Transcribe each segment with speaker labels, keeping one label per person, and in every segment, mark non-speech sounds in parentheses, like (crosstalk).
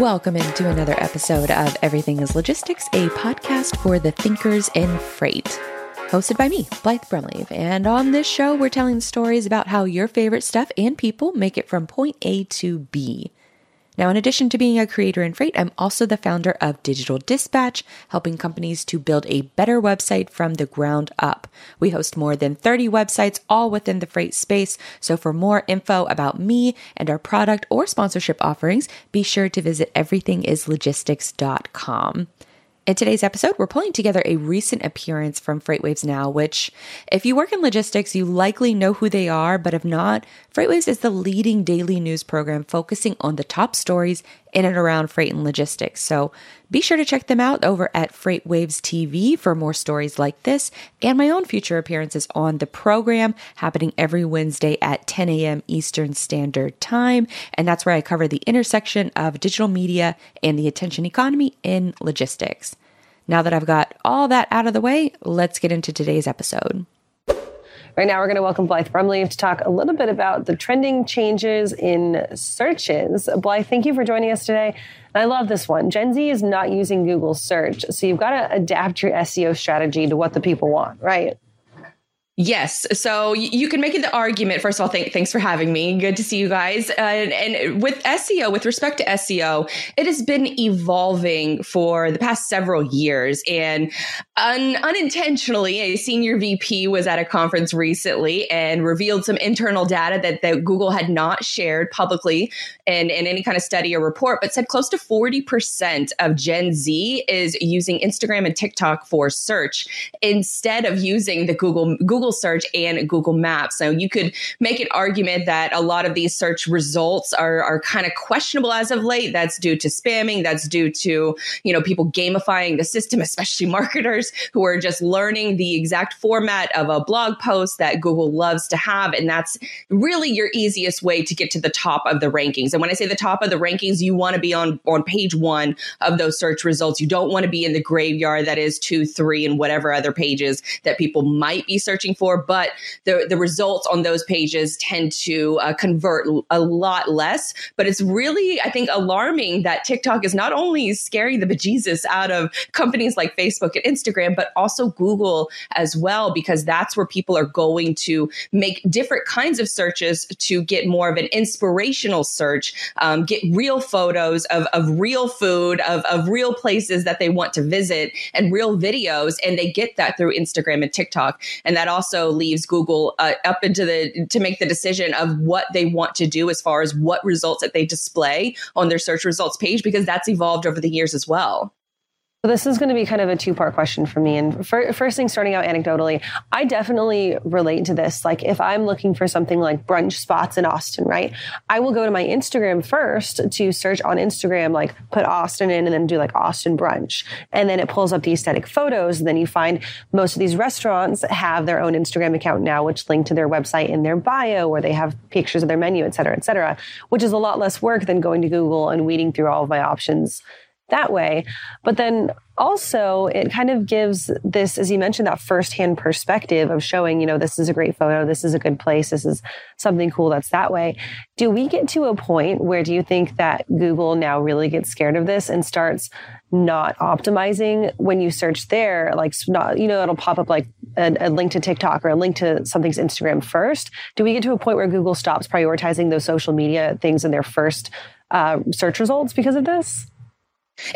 Speaker 1: Welcome into another episode of Everything is Logistics, a podcast for the thinkers in freight. Hosted by me, Blythe Brumleve. And on this show, we're telling stories about how your favorite stuff and people make it from point A to B. Now, in addition to being a creator in freight, I'm also the founder of Digital Dispatch, helping companies to build a better website from the ground up. We host more than 30 websites, all within the freight space. So, for more info about me and our product or sponsorship offerings, be sure to visit everythingislogistics.com. In today's episode, we're pulling together a recent appearance from FreightWaves Now, which, if you work in logistics, you likely know who they are, but if not, FreightWaves is the leading daily news program focusing on the top stories in and around freight and logistics. So be sure to check them out over at FreightWaves TV for more stories like this and my own future appearances on the program happening every Wednesday at 10 a.m. Eastern Standard Time. And that's where I cover the intersection of digital media and the attention economy in logistics. Now that I've got all that out of the way, let's get into today's episode.
Speaker 2: Right now, we're going to welcome Blythe Brumleve to talk a little bit about the trending changes in searches. Blythe, thank you for joining us today. And I love this one. Gen Z is not using Google search, so you've got to adapt your SEO strategy to what the people want, right?
Speaker 3: Yes. So you can make the argument. First of all, thank, thanks for having me. Good to see you guys. Uh, and with SEO, with respect to SEO, it has been evolving for the past several years. And un- unintentionally, a senior VP was at a conference recently and revealed some internal data that, that Google had not shared publicly in, in any kind of study or report, but said close to 40% of Gen Z is using Instagram and TikTok for search instead of using the Google Google Google search and Google Maps. So you could make an argument that a lot of these search results are, are kind of questionable as of late. That's due to spamming. That's due to, you know, people gamifying the system, (laughs) especially marketers who are just learning the exact format of a blog post that Google loves to have. And that's really your easiest way to get to the top of the rankings. And when I say the top of the rankings, you want to be on, on page one of those search results. You don't want to be in the graveyard that is two, three, and whatever other pages that people might be searching for, but the, the results on those pages tend to uh, convert a lot less. But it's really, I think, alarming that TikTok is not only scaring the bejesus out of companies like Facebook and Instagram, but also Google as well, because that's where people are going to make different kinds of searches to get more of an inspirational search, um, get real photos of, of real food, of, of real places that they want to visit, and real videos. And they get that through Instagram and TikTok. And that also also leaves Google uh, up into the to make the decision of what they want to do as far as what results that they display on their search results page because that's evolved over the years as well.
Speaker 2: So this is going to be kind of a two-part question for me. And for, first thing, starting out anecdotally, I definitely relate to this. Like if I'm looking for something like brunch spots in Austin, right? I will go to my Instagram first to search on Instagram, like put Austin in and then do like Austin brunch. And then it pulls up the aesthetic photos. And then you find most of these restaurants have their own Instagram account now, which link to their website in their bio or they have pictures of their menu, et cetera, et cetera, which is a lot less work than going to Google and weeding through all of my options that way. But then also, it kind of gives this, as you mentioned, that firsthand perspective of showing, you know, this is a great photo, this is a good place, this is something cool that's that way. Do we get to a point where do you think that Google now really gets scared of this and starts not optimizing when you search there? Like, not, you know, it'll pop up like a, a link to TikTok or a link to something's Instagram first. Do we get to a point where Google stops prioritizing those social media things in their first uh, search results because of this?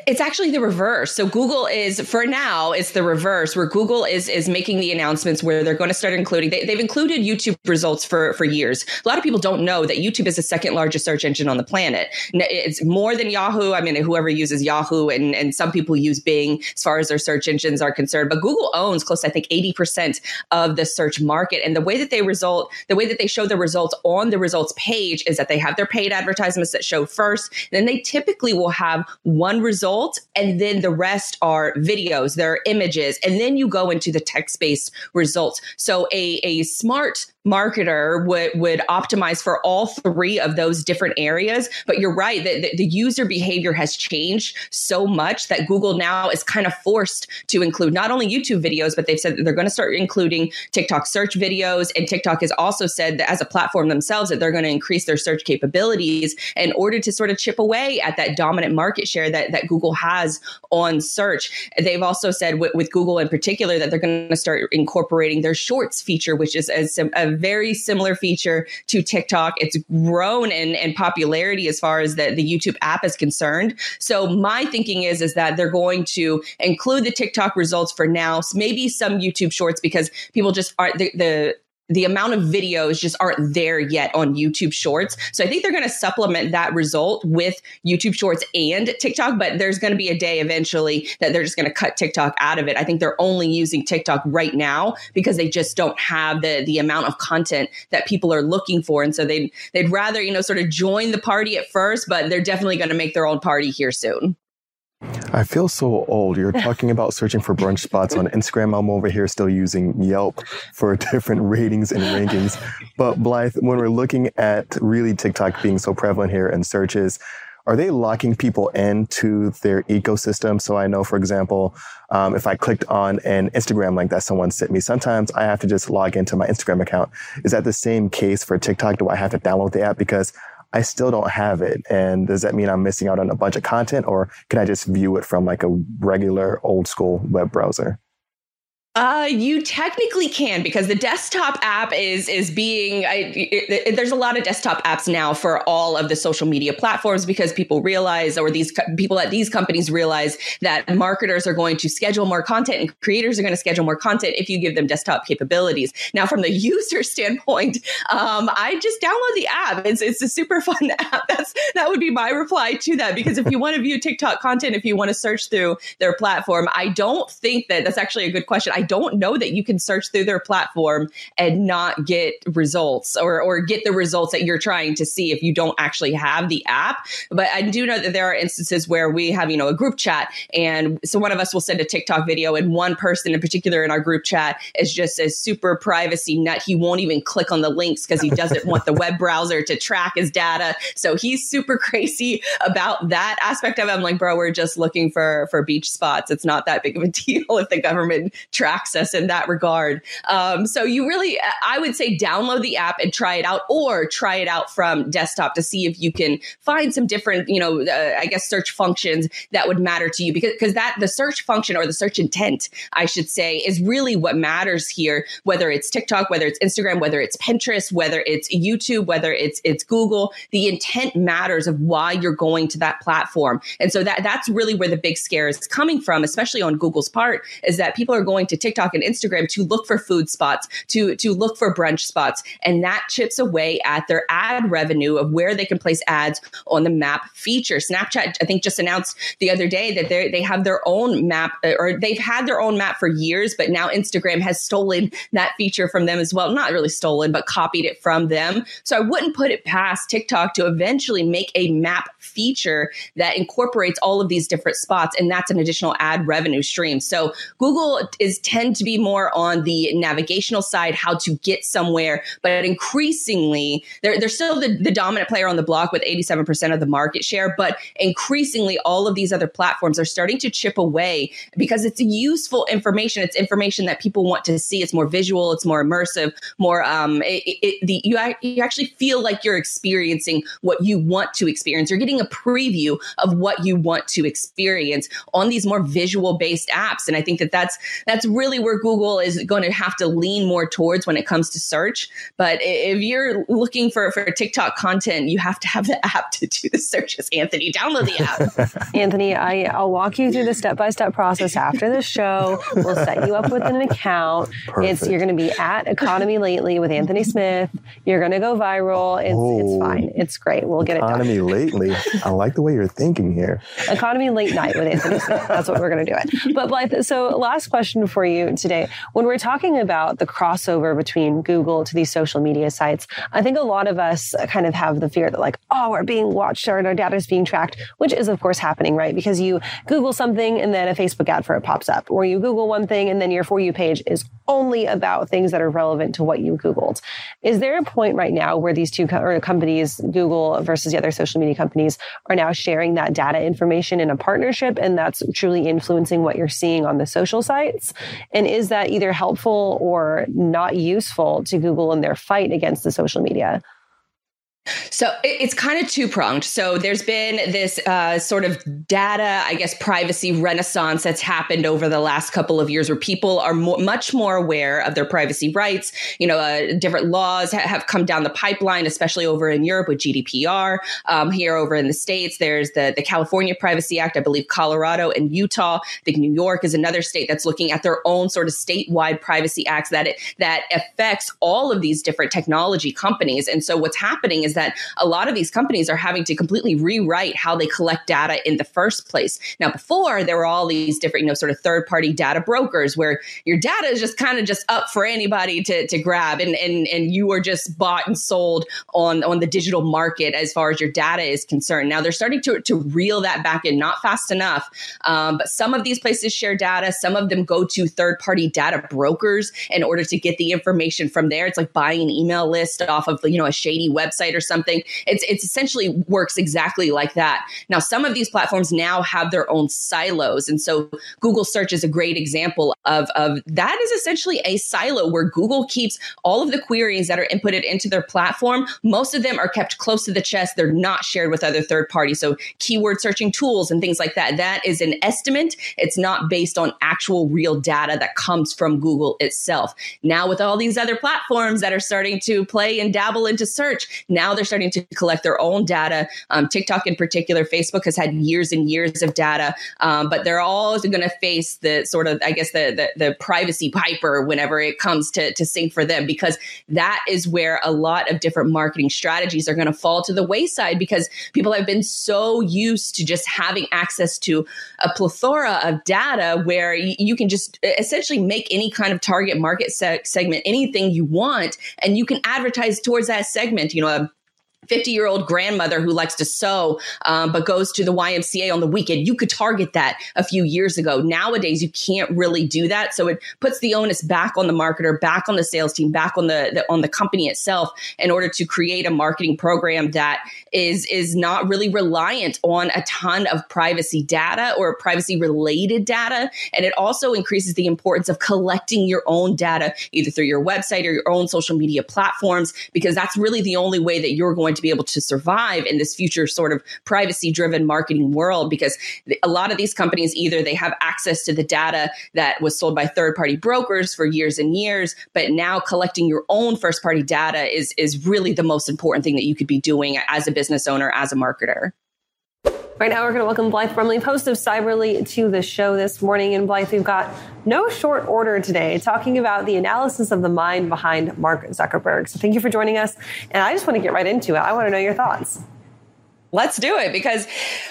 Speaker 3: It's actually the reverse. So Google is for now it's the reverse where Google is is making the announcements where they're going to start including they, have included YouTube results for for years. A lot of people don't know that YouTube is the second largest search engine on the planet. It's more than Yahoo. I mean, whoever uses Yahoo and and some people use Bing as far as their search engines are concerned. But Google owns close to I think eighty percent of the search market. And the way that they result, the way that they show the results on the results page is that they have their paid advertisements that show first. Then they typically will have one result and then the rest are videos, there are images, and then you go into the text based results. So a, a smart marketer would would optimize for all three of those different areas. But you're right that the, the, user behavior has changed so much that google now is kind of forced to include not only youtube videos but they've said that they're going to start including tiktok search videos. And tiktok has also said that as a platform themselves that they're going to increase their search capabilities in order to sort of chip away at that dominant market share that, that google has on search. They've also said with, with google in particular that they're going to start incorporating their shorts feature which is as a, very similar feature to TikTok. It's grown in, in popularity as far as the, the YouTube app is concerned. So my thinking is, is that they're going to include the TikTok results for now, maybe some YouTube shorts because people just aren't the, the the amount of videos just aren't there yet on YouTube Shorts. So I think they're going to supplement that result with YouTube Shorts and TikTok, but there's going to be a day eventually that they're just going to cut TikTok out of it. I think they're only using TikTok right now because they just don't have the the amount of content that people are looking for, and so they they'd rather you know sort of join the party at first, but they're definitely going to make their own party here soon.
Speaker 4: I feel so old. You're talking (laughs) about searching for brunch spots on Instagram. I'm over here still using Yelp for (laughs) different ratings and rankings. But Blythe, when we're looking at really TikTok being so prevalent here and searches, are they locking people into their ecosystem? So I know, for example, um, if I clicked on an Instagram link that someone sent me, sometimes I have to just log into my Instagram account. Is that the same case for TikTok? Do I have to download the app? Because I still don't have it. And does that mean I'm missing out on a bunch of content or can I just view it from like a regular old school web browser?
Speaker 3: Uh, you technically can because the desktop app is is being. I, it, it, there's a lot of desktop apps now for all of the social media platforms because people realize, or these co- people at these companies realize that marketers are going to schedule more content and creators are going to schedule more content if you give them desktop capabilities. Now, from the (laughs) user standpoint, um, I just download the app. It's it's a super (laughs) fun app. That's that would be my reply to that because if you want to view TikTok content, if you want to search through their platform, I don't think that that's actually a good question. I don't know that you can search through their platform and not get results or, or get the results that you're trying to see if you don't actually have the app. But I do know that there are instances where we have, you know, a group chat and so one of us will send a TikTok video and one person in particular in our group chat is just a super privacy nut. He won't even click on the links because he doesn't want the web browser to track his data. So he's super (laughs) crazy about that aspect of it. I'm like, bro, we're just looking for for beach spots. It's not that big of a (laughs) deal if the government tracks us in that regard. Um, so you really, I would say, download the app and try it out, or try it out from desktop to see if you can find some different, you know, uh, I guess search functions that would matter to you because because that the search function or the search intent, I should say, is really what matters here. Whether it's TikTok, whether it's Instagram, whether it's Pinterest, whether it's YouTube, whether it's it's Google, the intent matters of why you're going to that platform, and so that that's really where the big scare is coming from, especially on Google's part, is that people are going to TikTok and Instagram to look for food spots, to, to look for brunch spots. And that chips away at their ad revenue of where they can place ads on the map feature. Snapchat, I think, just announced the other day that they they have their own map, uh, or they've had their own map for years, but now Instagram has stolen that feature from them as well. Not really stolen, but copied it from them. So I wouldn't put it past TikTok to eventually make a map feature that incorporates all of these different spots, and that's an additional ad revenue stream. So Google is tend to be more on the navigational side, how to get somewhere, but increasingly they're, they're still the, the dominant player on the block with 87% of the market share, but increasingly all of these other platforms are starting to chip away because it's useful information. It's information that people want to see. It's more visual. It's more immersive, more, um, it, it, the, you, you actually feel like you're experiencing what you want to experience. You're getting a preview of what you want to experience on these more visual based apps. And I think that that's, that's really where where Google is going to have to lean more towards when it comes to search. But if you're looking for, for TikTok content, you have to have the app to do the searches. Anthony, download the app. (laughs)
Speaker 2: Anthony, I, I'll walk you through the step by step process after the show. We'll set you up with an (laughs) account. Perfect. It's you're going to be at Economy Lately with Anthony Smith. You're going to go viral. It's, oh, it's fine. It's great. We'll get it
Speaker 4: done. Economy Lately. (laughs) I like the way you're thinking here.
Speaker 2: Economy Late Night with Anthony Smith. That's what we're going to do it. But Blythe, so last question for you you today. When we're talking about the crossover between Google to these social media sites, I think a lot of us kind of have the fear that like, oh, we're being watched or our data is being tracked, which is of course happening, right? Because you Google something and then a Facebook ad for it pops up, or you Google one thing and then your For You page is only about things that are relevant to what you Googled. Is there a point right now where these two co- companies, Google versus the other social media companies, are now sharing that data information in a partnership and that's truly influencing what you're seeing on the social sites? And is that either helpful or not useful to Google in their fight against the social media?
Speaker 3: So it's kind of two pronged. So there's been this uh, sort of data, I guess, privacy renaissance that's happened over the last couple of years, where people are mo- much more aware of their privacy rights. You know, uh, different laws ha- have come down the pipeline, especially over in Europe with GDPR. Um, here over in the states, there's the the California Privacy Act. I believe Colorado and Utah. I think New York is another state that's looking at their own sort of statewide privacy acts that it, that affects all of these different technology companies. And so what's happening is that a lot of these companies are having to completely rewrite how they collect data in the first place. Now, before there were all these different, you know, sort of third party data brokers where your data is just kind of just up for anybody to, to grab and, and, and you are just bought and sold on, on the digital market as far as your data is concerned. Now they're starting to, to reel that back in, not fast enough. Um, but some of these places share data. Some of them go to third party data brokers in order to get the information from there. It's like buying an email list off of, you know, a shady website or something. It's it's essentially works exactly like that. Now, some of these platforms now have their own silos, and so Google Search is a great example of of that is essentially a silo where Google keeps all of the queries that are inputted into their platform. Most of them are kept close to the chest. They're not shared with other third parties. So keyword searching tools and things like that. That is an estimate. It's not based on actual real data that comes from Google itself. Now, with all these other platforms that are starting to play and dabble into search, now they're starting to collect their own data. Um, TikTok, in particular, Facebook has had years and years of data, um, but they're all going to face the sort of, I guess, the, the, the privacy piper whenever it comes to to sync for them, because that is where a lot of different marketing strategies are going to fall to the wayside because people have been so used to just having access to a plethora of data where you can just essentially make any kind of target market se- segment anything you want and you can advertise towards that segment you know a 50 year old grandmother who likes to sew um, but goes to the ymca on the weekend. You could target that a few years ago. Nowadays you can't really do that. So it puts the onus back on the marketer back on the sales team back on the, the on the company itself in order to create a marketing program that is is not really reliant on a ton of privacy data or privacy related data. And it also increases the importance of collecting your own data either through your website or your own social media platforms because that's really the only way that you're going to be able to survive in this future sort of privacy driven marketing world because a lot of these companies either they have access to the data that was sold by third party brokers for years and years but now collecting your own first party data is is really the most important thing that you could be doing as a business owner as a marketer
Speaker 2: Right now, we're going to welcome Blythe Brumleve, host of Cyberly, to the show this morning. And Blythe, we've got no short order today talking about the analysis of the mind behind Mark Zuckerberg. So thank you for joining us. And I just want to get right into it. I want to know your thoughts.
Speaker 3: Let's do it because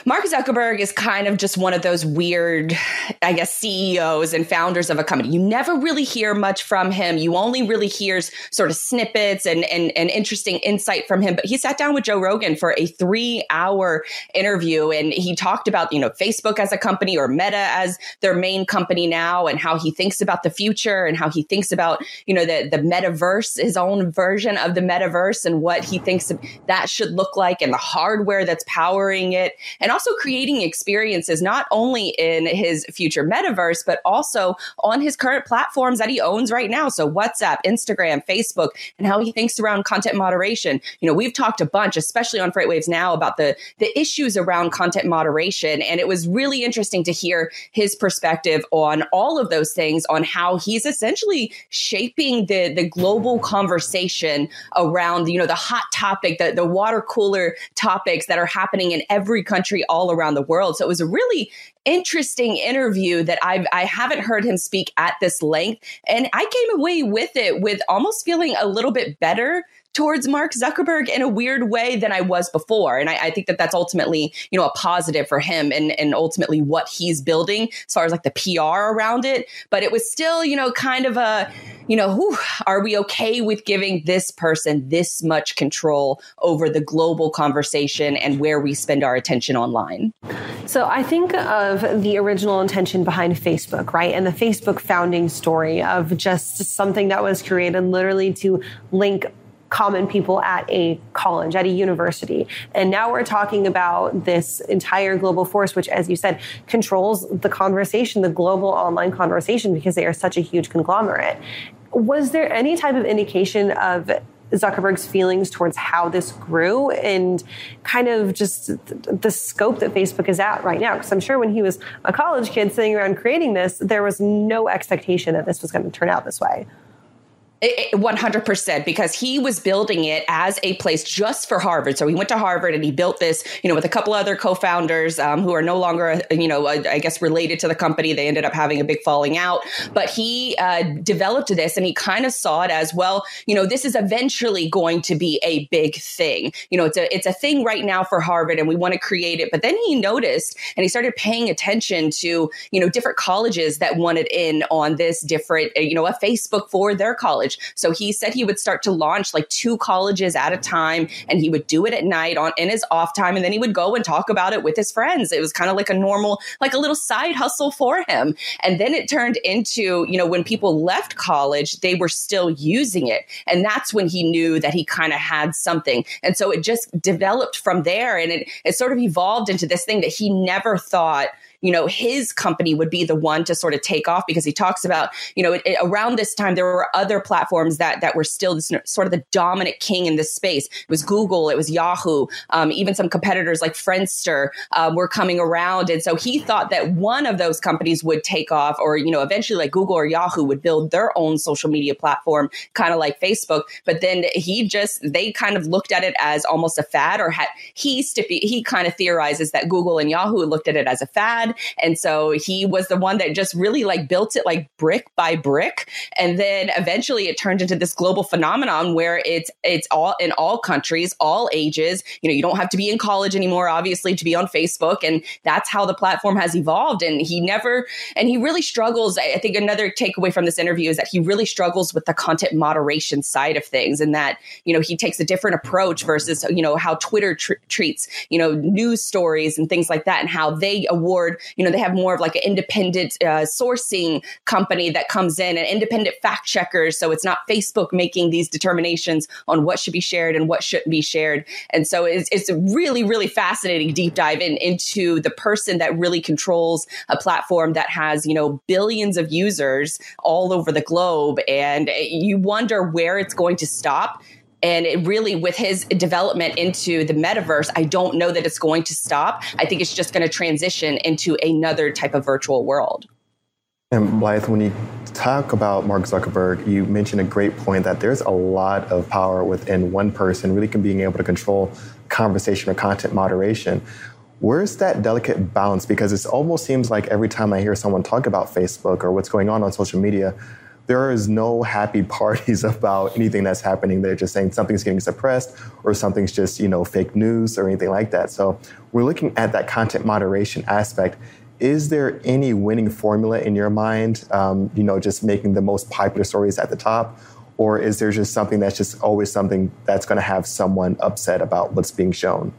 Speaker 3: Mark Zuckerberg is kind of just one of those weird, I guess, CEOs and founders of a company. You never really hear much from him. You only really hear sort of snippets and, and, and interesting insight from him. But he sat down with Joe Rogan for a three hour interview and he talked about, you know, Facebook as a company or Meta as their main company now and how he thinks about the future and how he thinks about, you know, the, the metaverse, his own version of the metaverse and what he thinks that should look like and the hardware that's powering it and also creating experiences not only in his future metaverse but also on his current platforms that he owns right now. So whatsapp instagram facebook and how he thinks around content moderation. You know we've talked a bunch especially on freightwaves now about the the issues around content moderation. And it was really interesting to hear his perspective on all of those things on how he's essentially shaping the the global conversation around you know the hot topic the, the water cooler topics that are happening in every country all around the world. So it was a really interesting interview that I've, I haven't heard him speak at this length. And I came away with it with almost feeling a little bit better towards Mark Zuckerberg in a weird way than I was before. And I, I think that that's ultimately, you know, a positive for him and, and ultimately what he's building as far as like the PR around it. But it was still, you know, kind of a, you know, whew, are we okay with giving this person this much control over the global conversation and where we spend our attention online?
Speaker 2: So I think of the original intention behind Facebook, right? And the Facebook founding story of just something that was created literally to link common people at a college, at a university. And now we're talking about this entire global force, which, as you said, controls the conversation, the global online conversation, because they are such a huge conglomerate. Was there any type of indication of Zuckerberg's feelings towards how this grew and kind of just the scope that Facebook is at right now. Because I'm sure when he was a college kid sitting around creating this, there was no expectation that this was going to turn out this way.
Speaker 3: 100% because he was building it as a place just for Harvard. So he went to Harvard and he built this, you know, with a couple other co-founders um, who are no longer, you know, I guess related to the company. They ended up having a big falling out, but he uh, developed this and he kind of saw it as well. You know, this is eventually going to be a big thing. You know, it's a it's a thing right now for Harvard, and we want to create it. But then he noticed and he started paying attention to you know different colleges that wanted in on this different, you know, a Facebook for their college college. So he said he would start to launch like two colleges at a time and he would do it at night on in his off time and then he would go and talk about it with his friends. It was kind of like a normal like a little side hustle for him. And then it turned into, you know, when people left college, they were still using it. And that's when he knew that he kind of had something. And so it just developed from there and it it sort of evolved into this thing that he never thought you know, his company would be the one to sort of take off because he talks about, you know, it, it, around this time there were other platforms that that were still this, sort of the dominant king in this space. It was Google, it was Yahoo, um, even some competitors like Friendster um, were coming around, and so he thought that one of those companies would take off, or you know, eventually like Google or Yahoo would build their own social media platform, kind of like Facebook. But then he just they kind of looked at it as almost a fad, or had he he kind of theorizes that Google and Yahoo looked at it as a fad and so he was the one that just really like built it like brick by brick. And then eventually it turned into this global phenomenon where it's it's all in all countries, all ages. You know, you don't have to be in college anymore, obviously, to be on Facebook. And that's how the platform has evolved. And he never and he really struggles. I think another takeaway from this interview is that he really struggles with the content moderation side of things and that, you know, he takes a different approach versus, you know, how Twitter tr- treats, you know, news stories and things like that and how they award you know, they have more of like an independent uh, sourcing company that comes in and independent fact checkers. So it's not Facebook making these determinations on what should be shared and what shouldn't be shared. And so it's, it's a really, really fascinating deep dive in, into the person that really controls a platform that has, you know, billions of users all over the globe. And you wonder where it's going to stop and it really, with his development into the metaverse, I don't know that it's going to stop. I think it's just going to transition into another type of virtual world.
Speaker 4: And Blythe, when you talk about Mark Zuckerberg, you mentioned a great point that there's a lot of power within one person, really can being able to control conversation or content moderation. Where's that delicate balance? Because it almost seems like every time I hear someone talk about Facebook or what's going on on social media, there is no happy parties (laughs) about anything that's happening. They're just saying something's getting suppressed or something's just, you know, fake news or anything like that. So we're looking at that content moderation aspect. Is there any winning formula in your mind? Um, you know, just making the most popular stories at the top? Or is there just something that's just always something that's going to have someone upset about what's being shown?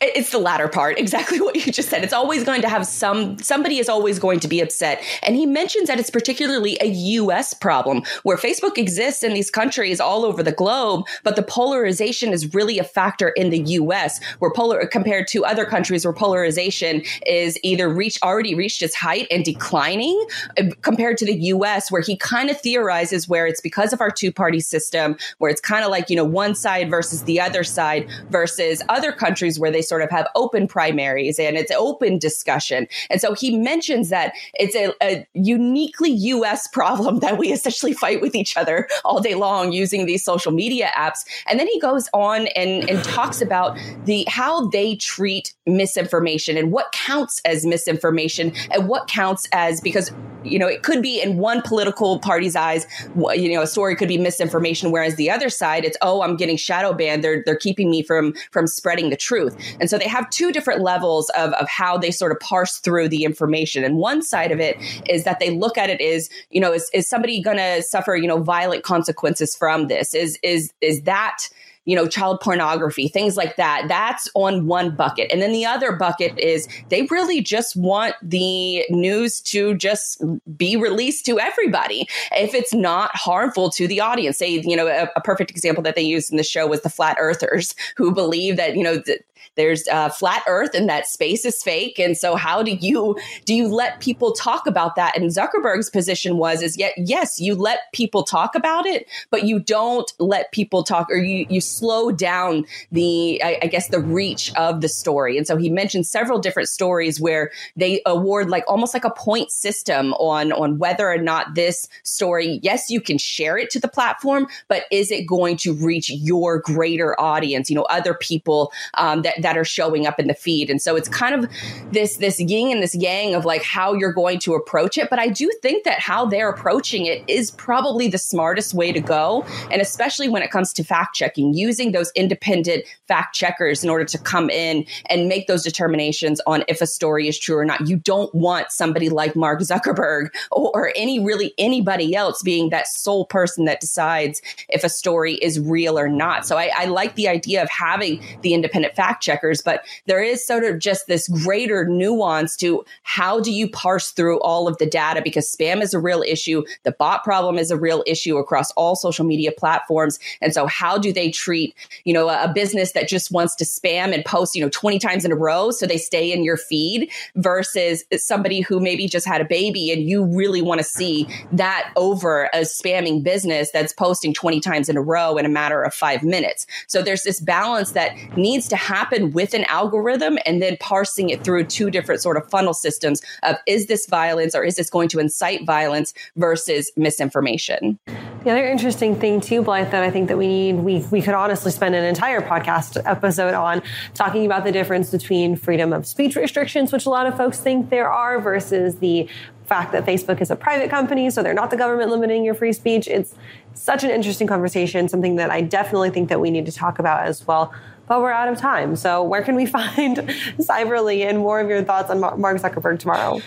Speaker 3: It's the latter part, (laughs) exactly what you just said. It's always going to have some, somebody is always going to be upset. And he mentions that it's particularly a US problem where Facebook exists in these countries all over the globe, but the polarization is really a factor in the US where polar, compared to other countries where polarization is either reach, already reached its height and declining uh, compared to the US where he kind of theorizes where it's because of our two party system, where it's kind of like, you know, one side versus the other side versus other countries where where they sort of have open primaries and it's open discussion. And so he mentions that it's a, a uniquely US problem that we essentially fight with each other all day long using these social media apps. And then he goes on and, and talks about the how they treat misinformation and what counts as misinformation and what counts as because you know, it could be in one political party's eyes, you know, a story could be misinformation, whereas the other side, it's, oh, I'm getting shadow banned. They're, they're keeping me from, from spreading the truth. And so they have two different levels of, of how they sort of parse through the information. And one side of it is that they look at it is, you know, is, is somebody going to suffer, you know, violent consequences from this? Is, is, is that, you know, child pornography, things like that. That's on one bucket. And then the other bucket is they really just want the news to just be released to everybody if it's not harmful to the audience. Say, you know, a, a perfect example that they used in the show was the flat earthers who believe that, you know, th- there's uh, flat earth and that space is fake. And so how do you do you let people talk about that? And zuckerberg's position was is yet yes you let people talk about it but you don't let people talk or you you slow down the I, I guess the reach of the story. And so he mentioned several different stories where they award like almost like a point system on on whether or not this story yes you can share it to the platform but is it going to reach your greater audience? You know other people um, that that are showing up in the feed. And so it's kind of this this yin and this yang of like how you're going to approach it. But I do think that how they're approaching it is probably the smartest way to go. And especially when it comes to fact checking, using those independent fact checkers in order to come in and make those determinations on if a story is true or not. You don't want somebody like Mark Zuckerberg or, or any really anybody else being that sole person that decides if a story is real or not. So I, I like the idea of having the independent fact checkers, but there is sort of just this greater nuance to how do you parse through all of the data because spam is a real issue. The bot problem is a real issue across all social media platforms. And so how do they treat, you know, a, a business that just wants to spam and post, you know, 20 times in a row so they stay in your feed versus somebody who maybe just had a baby and you really want to see that over a spamming business that's posting 20 times in a row in a matter of five minutes. So there's this balance that needs to happen with an algorithm and then parsing it through two different sort of funnel systems of is this violence or is this going to incite violence versus misinformation.
Speaker 2: The other interesting thing too, Blythe, that I think that we need, we, we could honestly spend an entire podcast episode on talking about the difference between freedom of speech restrictions, which a lot of folks think there are, versus the fact that Facebook is a private company, so they're not the government limiting your free speech. It's such an interesting conversation, something that I definitely think that we need to talk about as well but we're out of time. So where can we (laughs) find Cyberly and more of your thoughts on Mark Zuckerberg tomorrow?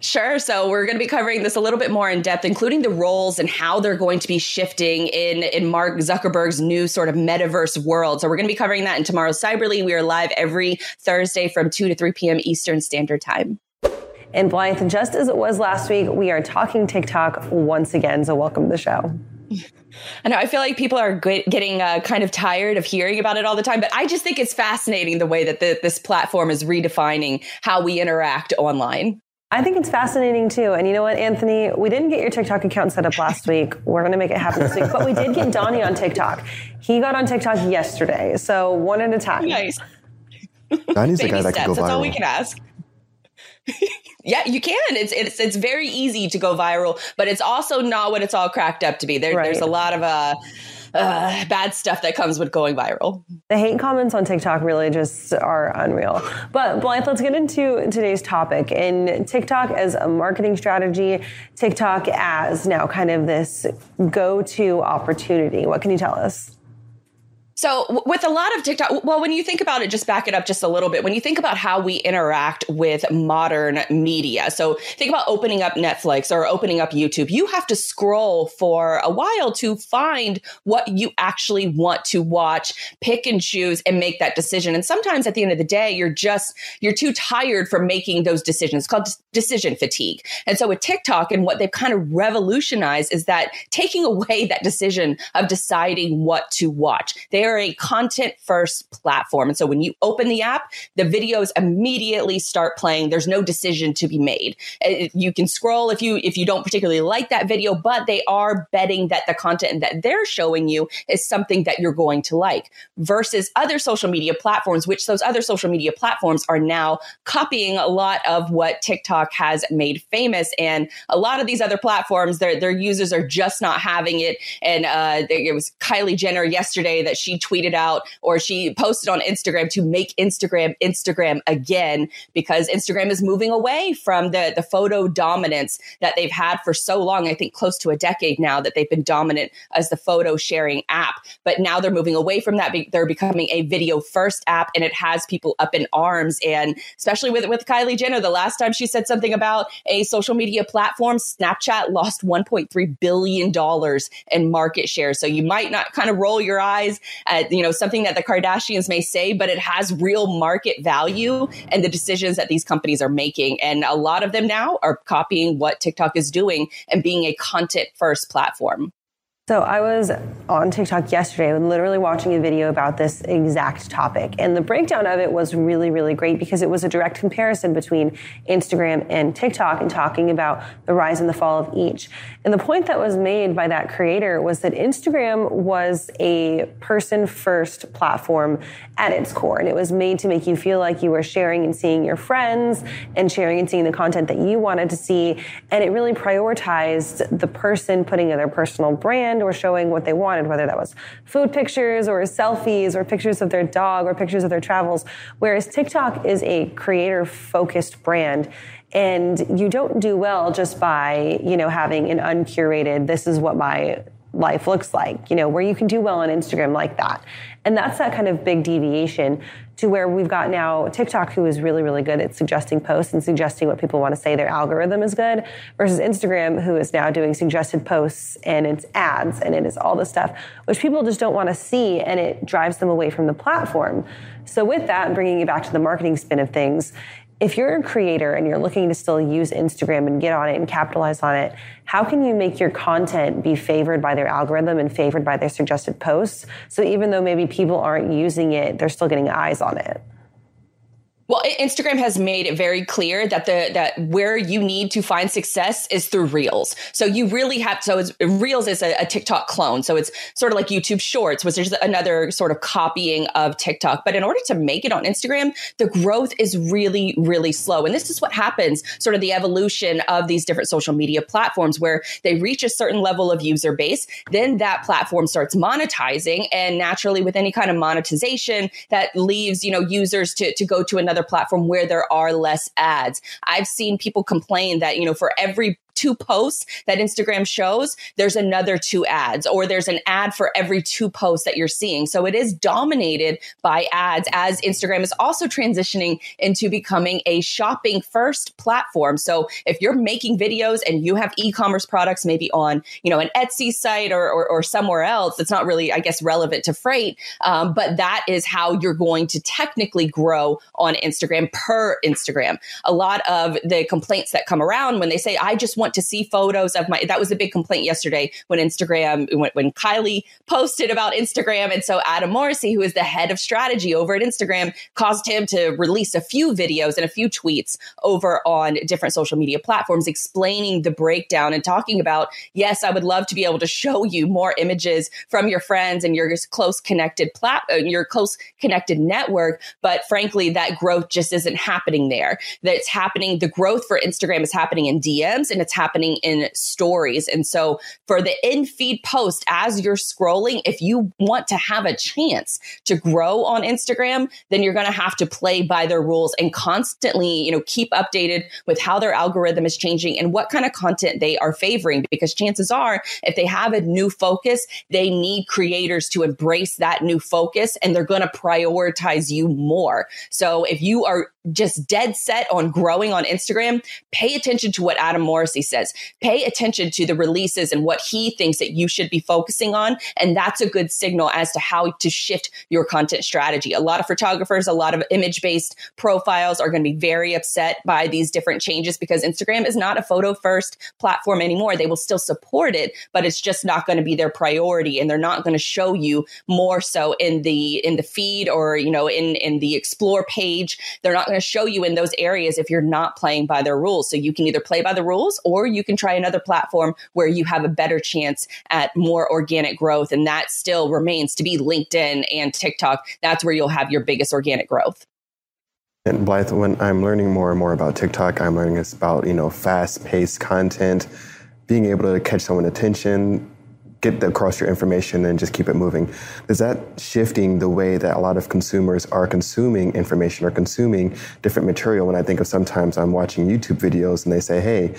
Speaker 3: Sure. So we're going to be covering this a little bit more in depth, including the roles and how they're going to be shifting in in Mark Zuckerberg's new sort of metaverse world. So we're going to be covering that in tomorrow's Cyberly. We are live every Thursday from 2 to 3 p.m. Eastern Standard Time.
Speaker 2: And Blythe, just as it was last week, we are talking TikTok once again. So welcome to the show. (laughs)
Speaker 3: I know. I feel like people are getting uh, kind of tired of hearing about it all the time, but I just think it's fascinating the way that the, this platform is redefining how we interact online.
Speaker 2: I think it's fascinating too. And you know what, Anthony? We didn't get your TikTok account set up last (laughs) week. We're going to make it happen this week. But we did get Donnie on TikTok. He got on TikTok yesterday. So one at a time.
Speaker 3: Nice.
Speaker 4: Donnie's the guy that can go viral.
Speaker 3: That's all we can ask. Yeah, you can. It's it's it's very easy to go viral, but it's also not what it's all cracked up to be. There, right. There's a lot of uh, uh, bad stuff that comes with going viral.
Speaker 2: The hate comments on TikTok really just are unreal. But Blythe, let's get into today's topic. In TikTok as a marketing strategy, TikTok as now kind of this go-to opportunity. What can you tell us?
Speaker 3: So, with a lot of TikTok, well, when you think about it, just back it up just a little bit. When you think about how we interact with modern media, so think about opening up Netflix or opening up YouTube, you have to scroll for a while to find what you actually want to watch, pick and choose, and make that decision. And sometimes at the end of the day, you're just, you're too tired for making those decisions. It's called decision fatigue. And so with TikTok and what they've kind of revolutionized is that taking away that decision of deciding what to watch. They they're a content first platform. And so when you open the app, the videos immediately start playing. There's no decision to be made. Uh, you can scroll if you if you don't particularly like that video, but they are betting that the content that they're showing you is something that you're going to like versus other social media platforms, which those other social media platforms are now copying a lot of what TikTok has made famous. And a lot of these other platforms, their, their users are just not having it. And uh, it was Kylie Jenner yesterday that she tweeted out or she posted on Instagram to make Instagram Instagram again because Instagram is moving away from the, the photo dominance that they've had for so long. I think close to a decade now that they've been dominant as the photo sharing app. But now they're moving away from that. They're becoming a video first app and it has people up in arms. And especially with, with Kylie Jenner, the last time she said something about a social media platform, Snapchat lost $1.3 billion in market share. So you might not kind of roll your eyes at, you know, something that the Kardashians may say, but it has real market value and the decisions that these companies are making. And a lot of them now are copying what TikTok is doing and being a content first platform.
Speaker 2: So I was on TikTok yesterday, literally watching a video about this exact topic. And the breakdown of it was really, really great because it was a direct comparison between Instagram and TikTok and talking about the rise and the fall of each. And the point that was made by that creator was that Instagram was a person first platform at its core. And it was made to make you feel like you were sharing and seeing your friends and sharing and seeing the content that you wanted to see. And it really prioritized the person putting in their personal brand or showing what they wanted, whether that was food pictures or selfies or pictures of their dog or pictures of their travels. Whereas TikTok is a creator focused brand and you don't do well just by, you know, having an uncurated, this is what my life looks like, you know, where you can do well on Instagram like that. And that's that kind of big deviation to where we've got now TikTok, who is really, really good at suggesting posts and suggesting what people want to say. Their algorithm is good versus Instagram, who is now doing suggested posts and it's ads and it is all this stuff, which people just don't want to see and it drives them away from the platform. So with that, bringing you back to the marketing spin of things, if you're a creator and you're looking to still use Instagram and get on it and capitalize on it, how can you make your content be favored by their algorithm and favored by their suggested posts? So even though maybe people aren't using it, they're still getting eyes on it.
Speaker 3: Well, Instagram has made it very clear that the that where you need to find success is through Reels. So you really have so it's, Reels is a, a, TikTok clone. So it's sort of like YouTube Shorts, which is another sort of copying of TikTok. But in order to make it on Instagram, the growth is really really slow. And this is what happens, sort of the evolution of these different social media platforms, where they reach a certain level of user base, then that platform starts monetizing, and naturally, with any kind of monetization, that leaves you know users to to go to another another platform where there are less ads. I've seen people complain that, you know, for every two posts that Instagram shows, there's another two ads, or there's an ad for every two posts that you're seeing. So it is dominated by ads as Instagram is also transitioning into becoming a shopping first platform. So if you're making videos and you have e-commerce products, maybe on, you know, an Etsy site or, or, or somewhere else, it's not really, I guess, relevant to freight. Um, but that is how you're going to technically grow on Instagram per Instagram. A lot of the complaints that come around when they say, I just want want to see photos of my, that was a big complaint yesterday when Instagram, when, when Kylie posted about Instagram. And so Adam Mosseri, who is the head of strategy over at Instagram, caused him to release a few videos and a few tweets over on different social media platforms explaining the breakdown and talking about, yes, I would love to be able to show you more images from your friends and your close connected plat, uh, your close connected network. But frankly, that growth just isn't happening there. That's happening. The growth for Instagram is happening in DMs and it's happening in stories. And so for the in feed post, as you're scrolling, if you want to have a chance to grow on Instagram, then you're going to have to play by their rules and constantly, you know, keep updated with how their algorithm is changing and what kind of content they are favoring. Because chances are, if they have a new focus, they need creators to embrace that new focus and they're going to prioritize you more. So if you are just dead set on growing on Instagram, pay attention to what Adam Mosseri says. Pay attention to the releases and what he thinks that you should be focusing on. And that's a good signal as to how to shift your content strategy. A lot of photographers, a lot of image based profiles are going to be very upset by these different changes because Instagram is not a photo first platform anymore. They will still support it, but it's just not going to be their priority and they're not going to show you more so in the in the feed or you know in in the explore page. They're not going to show you in those areas if you're not playing by their rules. So you can either play by the rules or you can try another platform where you have a better chance at more organic growth. And that still remains to be LinkedIn and TikTok. That's where you'll have your biggest organic growth.
Speaker 4: And Blythe, when I'm learning more and more about TikTok, I'm learning it's about, you know, fast paced content, being able to catch someone's attention, get across your information and just keep it moving. Is that shifting the way that a lot of consumers are consuming information or consuming different material? When I think of sometimes I'm watching YouTube videos and they say, hey,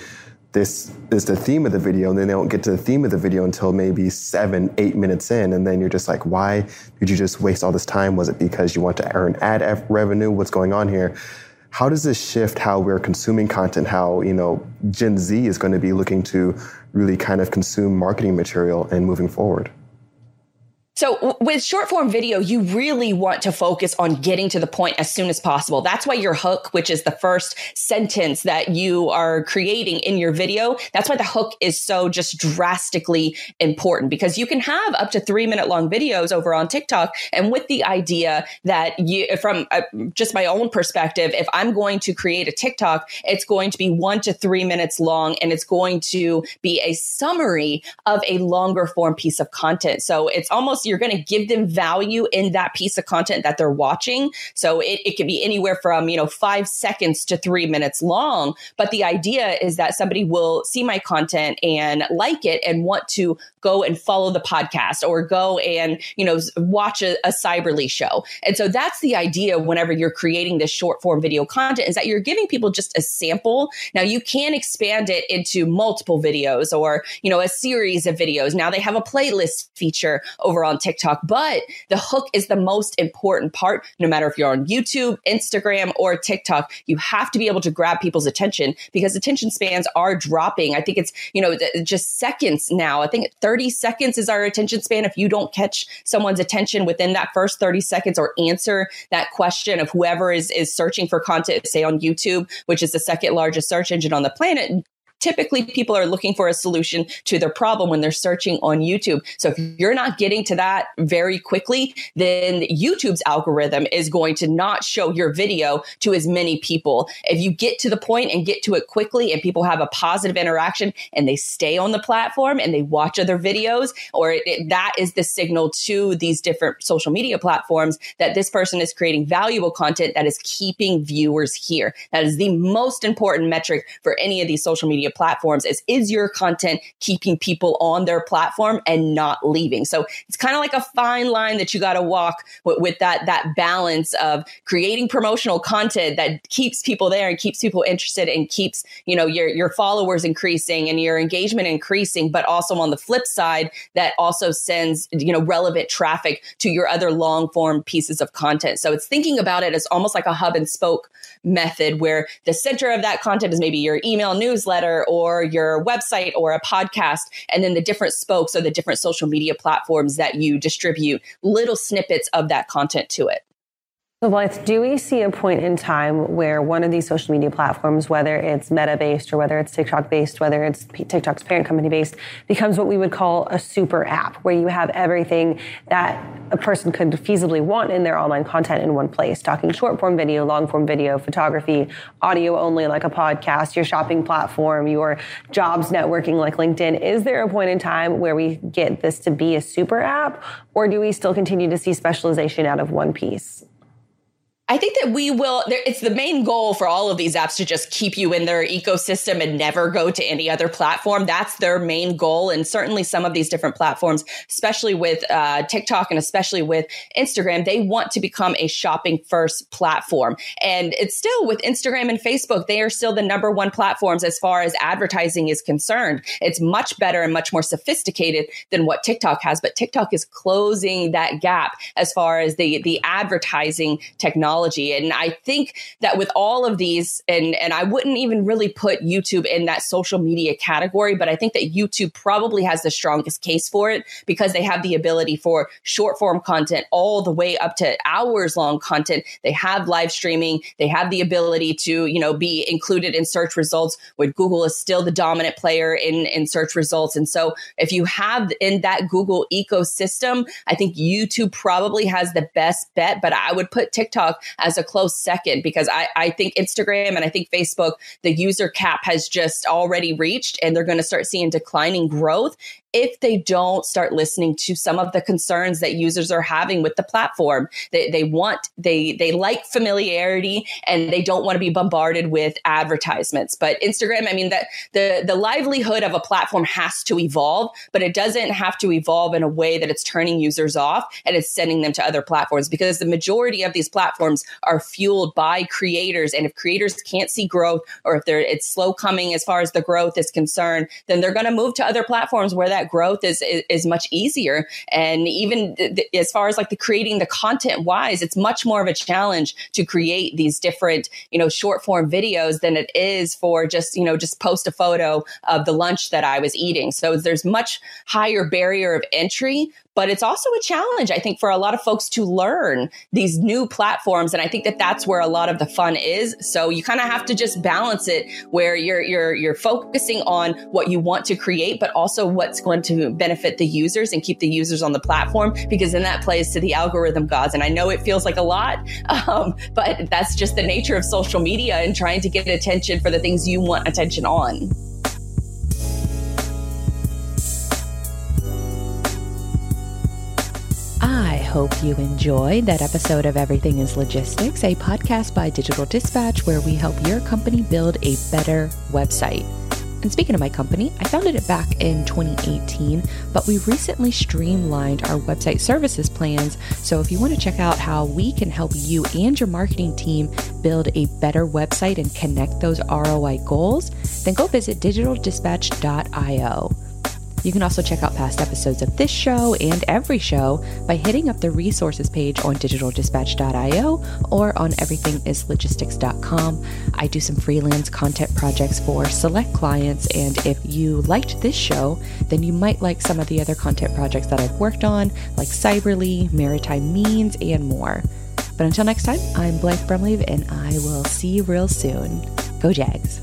Speaker 4: this is the theme of the video, and then they don't get to the theme of the video until maybe seven, eight minutes in, and then you're just like, why did you just waste all this time? Was it because you want to earn ad revenue? What's going on here? How does this shift how we're consuming content? How you know Gen Z is going to be looking to really kind of consume marketing material and moving forward?
Speaker 3: So with short form video, you really want to focus on getting to the point as soon as possible. That's why your hook, which is the first sentence that you are creating in your video, that's why the hook is so just drastically important because you can have up to three minute long videos over on TikTok. And with the idea that you, from uh, just my own perspective, if I'm going to create a TikTok, it's going to be one to three minutes long and it's going to be a summary of a longer form piece of content. So it's almost you're going to give them value in that piece of content that they're watching. So it, it could be anywhere from, you know, five seconds to three minutes long. But the idea is that somebody will see my content and like it and want to go and follow the podcast or go and, you know, watch a, a Cyberly show. And so that's the idea whenever you're creating this short form video content is that you're giving people just a sample. Now you can expand it into multiple videos or, you know, a series of videos. Now they have a playlist feature over on TikTok, but the hook is the most important part. No matter if you're on YouTube, Instagram, or TikTok, you have to be able to grab people's attention because attention spans are dropping. I think it's, you know, just seconds now. I think 30 seconds is our attention span. If you don't catch someone's attention within that first 30 seconds or answer that question of whoever is, is searching for content, say on YouTube, which is the second largest search engine on the planet, typically people are looking for a solution to their problem when they're searching on YouTube. So if you're not getting to that very quickly, then YouTube's algorithm is going to not show your video to as many people. If you get to the point and get to it quickly and people have a positive interaction and they stay on the platform and they watch other videos, or it, that is the signal to these different social media platforms that this person is creating valuable content that is keeping viewers here. That is the most important metric for any of these social media media platforms is is your content keeping people on their platform and not leaving? So it's kind of like a fine line that you got to walk with, with that that balance of creating promotional content that keeps people there and keeps people interested and keeps you know your your followers increasing and your engagement increasing, but also on the flip side that also sends you know relevant traffic to your other long form pieces of content. So it's thinking about it as almost like a hub and spoke method where the center of that content is maybe your email newsletter or your website or a podcast, and then the different spokes or the different social media platforms that you distribute little snippets of that content to it.
Speaker 2: So, Blythe, do we see a point in time where one of these social media platforms, whether it's Meta based or whether it's TikTok based, whether it's TikTok's parent company based, becomes what we would call a super app, where you have everything that a person could feasibly want in their online content in one place? Talking short form video, long form video, photography, audio only like a podcast, your shopping platform, your jobs networking like LinkedIn. Is there a point in time where we get this to be a super app, or do we still continue to see specialization out of one piece?
Speaker 3: I think that we will, it's the main goal for all of these apps to just keep you in their ecosystem and never go to any other platform. That's their main goal. And certainly some of these different platforms, especially with uh, TikTok and especially with Instagram, they want to become a shopping first platform. And it's still with Instagram and Facebook, they are still the number one platforms as far as advertising is concerned. It's much better and much more sophisticated than what TikTok has, but TikTok is closing that gap as far as the, the advertising technology technology. And I think that with all of these, and, and I wouldn't even really put YouTube in that social media category, but I think that YouTube probably has the strongest case for it because they have the ability for short form content all the way up to hours long content. They have live streaming. They have the ability to, you know, be included in search results where Google is still the dominant player in, in search results. And so if you have in that Google ecosystem, I think YouTube probably has the best bet, but I would put TikTok as a close second because I, I think Instagram and I think Facebook, the user cap has just already reached and they're going to start seeing declining growth. If they don't start listening to some of the concerns that users are having with the platform. They, they want, they, they like familiarity and they don't want to be bombarded with advertisements. But Instagram, I mean, that the, the livelihood of a platform has to evolve, but it doesn't have to evolve in a way that it's turning users off and it's sending them to other platforms because the majority of these platforms are fueled by creators. And if creators can't see growth or if they're, it's slow coming as far as the growth is concerned, then they're going to move to other platforms where that growth is, is, is much easier. And even th- as far as like the creating the content wise, it's much more of a challenge to create these different, you know, short form videos than it is for just, you know, just post a photo of the lunch that I was eating. So there's much higher barrier of entry, but it's also a challenge, I think, for a lot of folks to learn these new platforms. And I think that that's where a lot of the fun is. So you kind of have to just balance it where you're, you're, you're focusing on what you want to create, but also what's going to benefit the users and keep the users on the platform, because then that plays to the algorithm gods. And I know it feels like a lot, (laughs) um, but that's just the nature of social media and trying to get attention for the things you want attention on.
Speaker 1: Hope you enjoyed that episode of Everything is Logistics, a podcast by Digital Dispatch where we help your company build a better website. And speaking of my company, I founded it back in 2018, but we recently streamlined our website services plans. So if you want to check out how we can help you and your marketing team build a better website and connect those ROI goals, then go visit digitaldispatch.io. You can also check out past episodes of this show and every show by hitting up the resources page on digitaldispatch.io or on everythingislogistics.com. I do some freelance content projects for select clients, and if you liked this show, then you might like some of the other content projects that I've worked on, like Cyberly, Maritime Means, and more. But until next time, I'm Blythe Brumleve, and I will see you real soon. Go Jags!